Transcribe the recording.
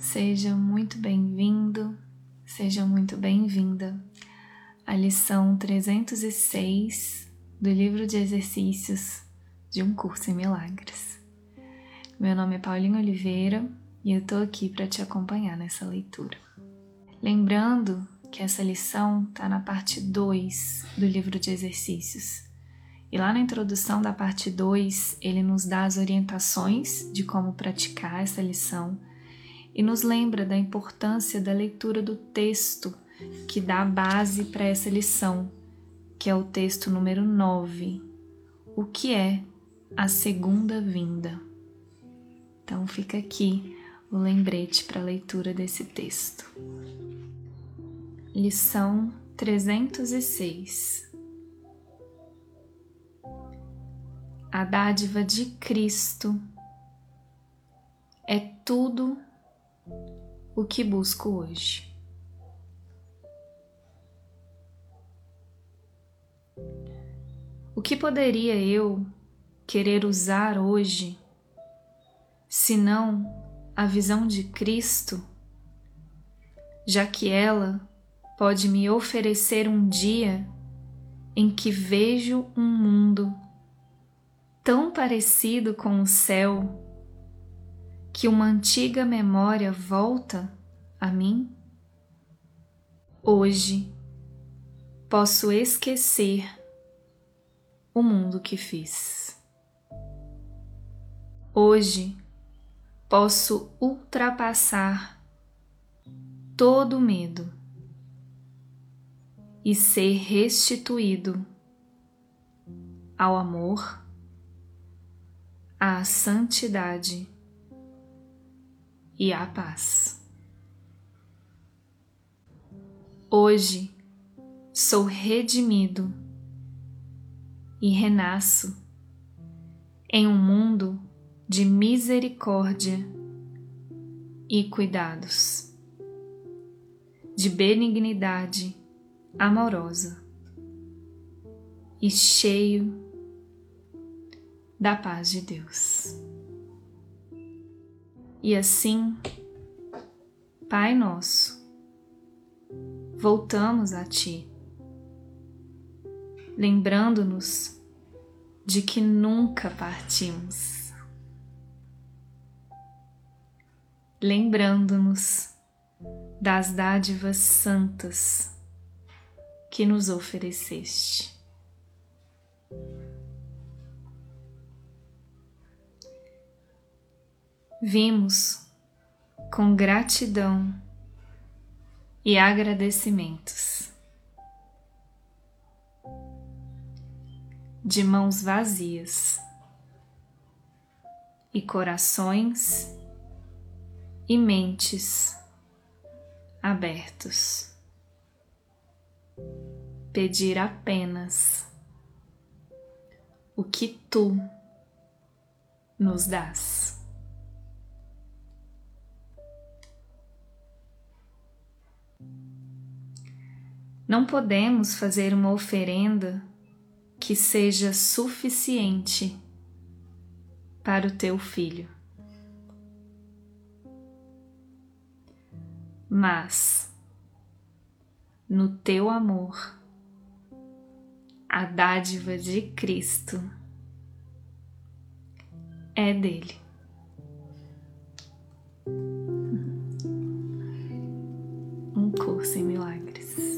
Seja muito bem-vindo, seja muito bem-vinda à lição 306 do livro de exercícios de um curso em milagres. Meu nome é Paulinho Oliveira e eu tô aqui para te acompanhar nessa leitura. Lembrando que essa lição está na parte 2 do livro de exercícios. E lá na introdução da parte 2, ele nos dá as orientações de como praticar essa lição e nos lembra da importância da leitura do texto que dá base para essa lição, que é o texto número 9. O que é a segunda vinda? Então fica aqui o lembrete para a leitura desse texto. Lição 306 A dádiva de Cristo é tudo o que busco hoje. O que poderia eu querer usar hoje, senão a visão de Cristo, já que ela pode me oferecer um dia em que vejo um mundo tão parecido com o céu que uma antiga memória volta a mim? Hoje posso esquecer o mundo que fiz. Hoje posso ultrapassar todo medo e ser restituído ao amor, à santidade e a paz. Hoje sou redimido e renasço em um mundo de misericórdia e cuidados, de benignidade amorosa e cheio da paz de Deus. E assim, Pai Nosso, voltamos a Ti, lembrando-nos de que nunca partimos, lembrando-nos das dádivas santas que nos ofereceste. Vimos com gratidão e agradecimentos. De mãos vazias e corações e mentes abertos. Pedir apenas o que tu nos dás. Não podemos fazer uma oferenda que seja suficiente para o teu filho. Mas, no teu amor, a dádiva de Cristo é dele. Um curso em milagres.